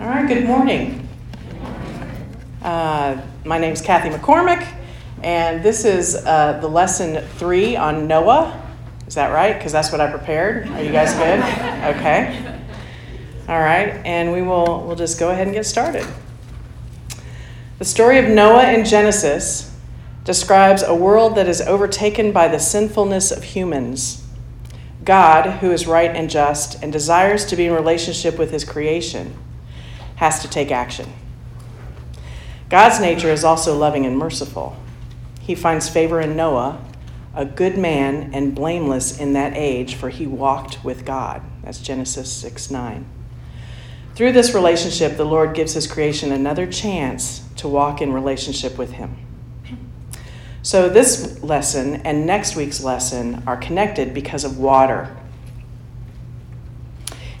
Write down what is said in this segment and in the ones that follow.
All right, good morning. Uh, my name is Kathy McCormick, and this is uh, the lesson three on Noah. Is that right? Because that's what I prepared. Are you guys good? Okay. All right, and we will we'll just go ahead and get started. The story of Noah in Genesis describes a world that is overtaken by the sinfulness of humans. God, who is right and just and desires to be in relationship with his creation, has to take action. God's nature is also loving and merciful. He finds favor in Noah, a good man and blameless in that age, for he walked with God. That's Genesis 6 9. Through this relationship, the Lord gives his creation another chance to walk in relationship with him. So, this lesson and next week's lesson are connected because of water.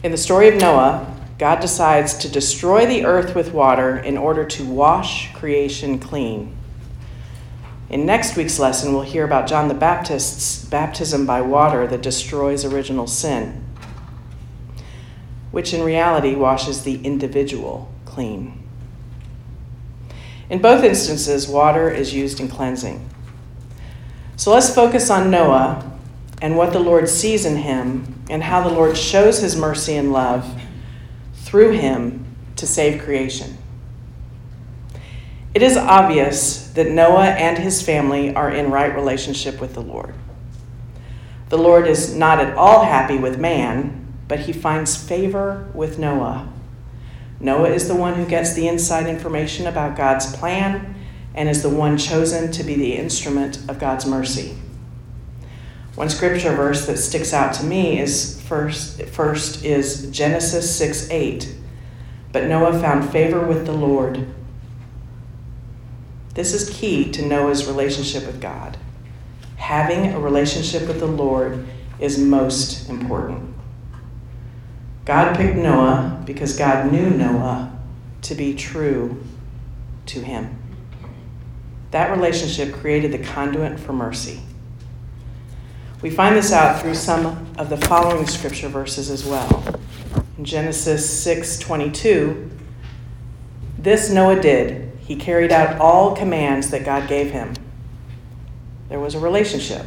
In the story of Noah, God decides to destroy the earth with water in order to wash creation clean. In next week's lesson, we'll hear about John the Baptist's baptism by water that destroys original sin, which in reality washes the individual clean. In both instances, water is used in cleansing. So let's focus on Noah and what the Lord sees in him and how the Lord shows his mercy and love through him to save creation. It is obvious that Noah and his family are in right relationship with the Lord. The Lord is not at all happy with man, but he finds favor with Noah Noah is the one who gets the inside information about God's plan and is the one chosen to be the instrument of God's mercy. One scripture verse that sticks out to me is first, first is Genesis 6 8. But Noah found favor with the Lord. This is key to Noah's relationship with God. Having a relationship with the Lord is most important. God picked Noah because God knew Noah to be true to him. That relationship created the conduit for mercy. We find this out through some of the following scripture verses as well. In Genesis 6:22, this Noah did. He carried out all commands that God gave him. There was a relationship.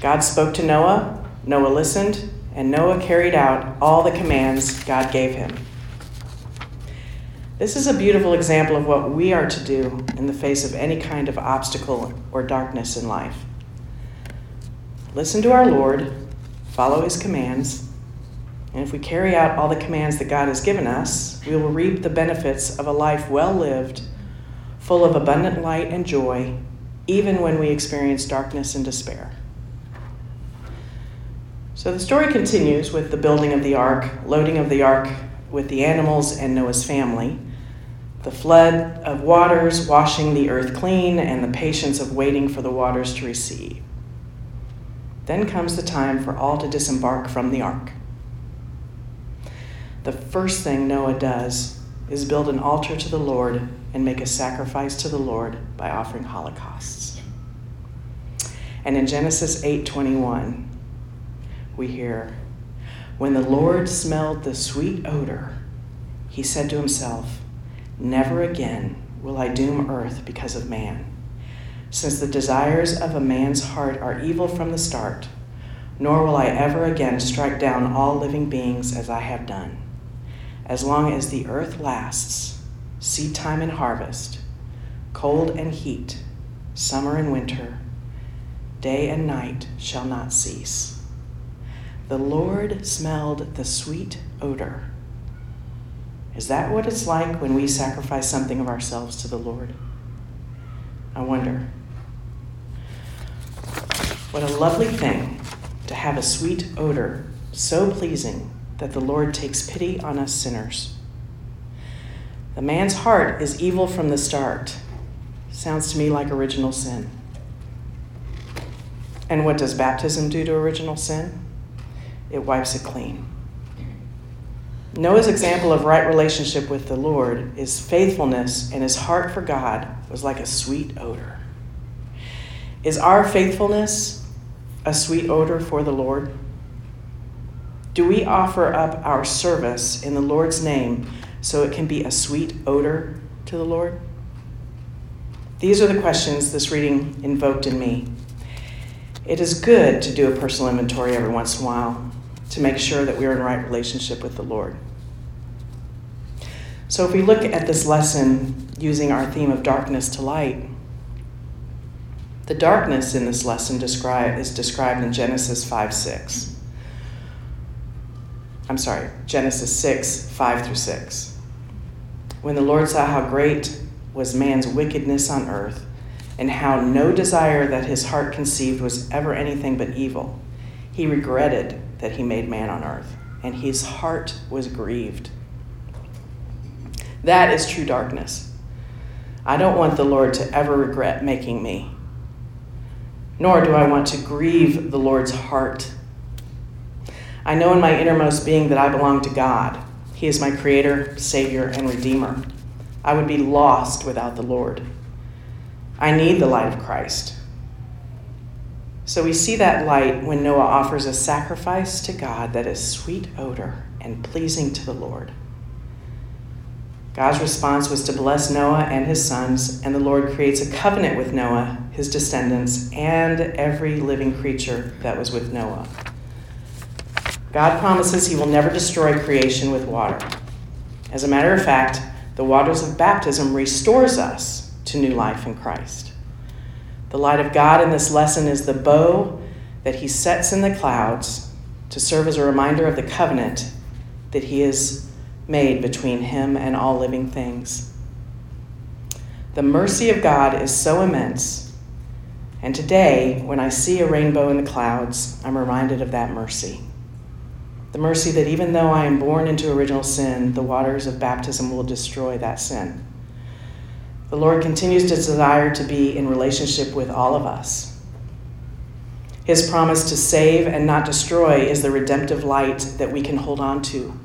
God spoke to Noah, Noah listened, and Noah carried out all the commands God gave him. This is a beautiful example of what we are to do in the face of any kind of obstacle or darkness in life. Listen to our Lord, follow his commands, and if we carry out all the commands that God has given us, we will reap the benefits of a life well lived, full of abundant light and joy, even when we experience darkness and despair. So the story continues with the building of the ark, loading of the ark with the animals and Noah's family, the flood of waters washing the earth clean, and the patience of waiting for the waters to recede. Then comes the time for all to disembark from the ark. The first thing Noah does is build an altar to the Lord and make a sacrifice to the Lord by offering holocausts. And in Genesis 8:21, we hear, When the Lord smelled the sweet odor, he said to himself, Never again will I doom earth because of man, since the desires of a man's heart are evil from the start, nor will I ever again strike down all living beings as I have done. As long as the earth lasts, seed time and harvest, cold and heat, summer and winter, day and night shall not cease. The Lord smelled the sweet odor. Is that what it's like when we sacrifice something of ourselves to the Lord? I wonder. What a lovely thing to have a sweet odor so pleasing that the Lord takes pity on us sinners. The man's heart is evil from the start. Sounds to me like original sin. And what does baptism do to original sin? it wipes it clean. Noah's example of right relationship with the Lord is faithfulness, and his heart for God was like a sweet odor. Is our faithfulness a sweet odor for the Lord? Do we offer up our service in the Lord's name so it can be a sweet odor to the Lord? These are the questions this reading invoked in me. It is good to do a personal inventory every once in a while to make sure that we are in right relationship with the Lord. So, if we look at this lesson using our theme of darkness to light, the darkness in this lesson is described in Genesis 5 6. I'm sorry, Genesis 6 5 through 6. When the Lord saw how great was man's wickedness on earth, and how no desire that his heart conceived was ever anything but evil, he regretted that he made man on earth, and his heart was grieved. That is true darkness. I don't want the Lord to ever regret making me, nor do I want to grieve the Lord's heart. I know in my innermost being that I belong to God. He is my creator, savior, and redeemer. I would be lost without the Lord. I need the light of Christ. So we see that light when Noah offers a sacrifice to God that is sweet odor and pleasing to the Lord. God's response was to bless Noah and his sons, and the Lord creates a covenant with Noah, his descendants, and every living creature that was with Noah. God promises he will never destroy creation with water. As a matter of fact, the waters of baptism restores us to new life in Christ. The light of God in this lesson is the bow that he sets in the clouds to serve as a reminder of the covenant that he has made between him and all living things. The mercy of God is so immense, and today, when I see a rainbow in the clouds, I'm reminded of that mercy. The mercy that even though I am born into original sin, the waters of baptism will destroy that sin. The Lord continues to desire to be in relationship with all of us. His promise to save and not destroy is the redemptive light that we can hold on to.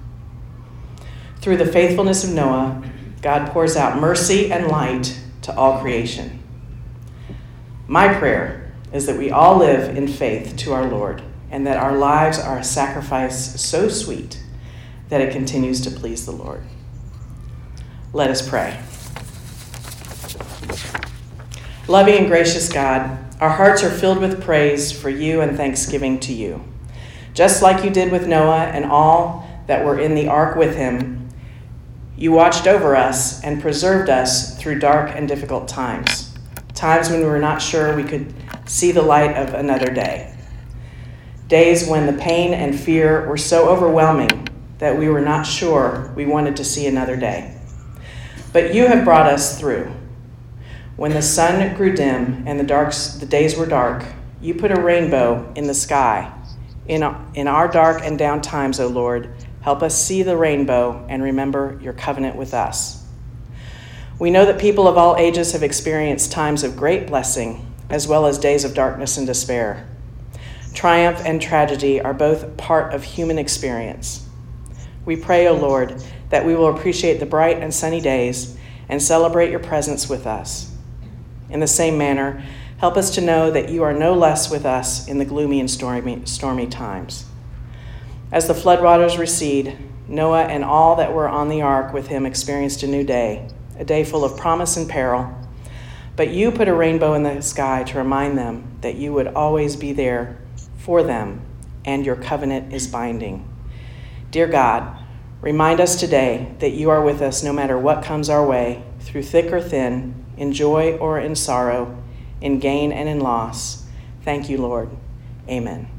Through the faithfulness of Noah, God pours out mercy and light to all creation. My prayer is that we all live in faith to our Lord and that our lives are a sacrifice so sweet that it continues to please the Lord. Let us pray. Loving and gracious God, our hearts are filled with praise for you and thanksgiving to you. Just like you did with Noah and all that were in the ark with him, you watched over us and preserved us through dark and difficult times, times when we were not sure we could see the light of another day. Days when the pain and fear were so overwhelming that we were not sure we wanted to see another day. But you have brought us through. When the sun grew dim and the, darks, the days were dark, you put a rainbow in the sky. In, in our dark and down times, O Lord, help us see the rainbow and remember your covenant with us. We know that people of all ages have experienced times of great blessing as well as days of darkness and despair. Triumph and tragedy are both part of human experience. We pray, O Lord, that we will appreciate the bright and sunny days and celebrate your presence with us. In the same manner, help us to know that you are no less with us in the gloomy and stormy, stormy times. As the floodwaters recede, Noah and all that were on the ark with him experienced a new day, a day full of promise and peril. But you put a rainbow in the sky to remind them that you would always be there for them, and your covenant is binding. Dear God, remind us today that you are with us no matter what comes our way, through thick or thin, in joy or in sorrow, in gain and in loss. Thank you, Lord. Amen.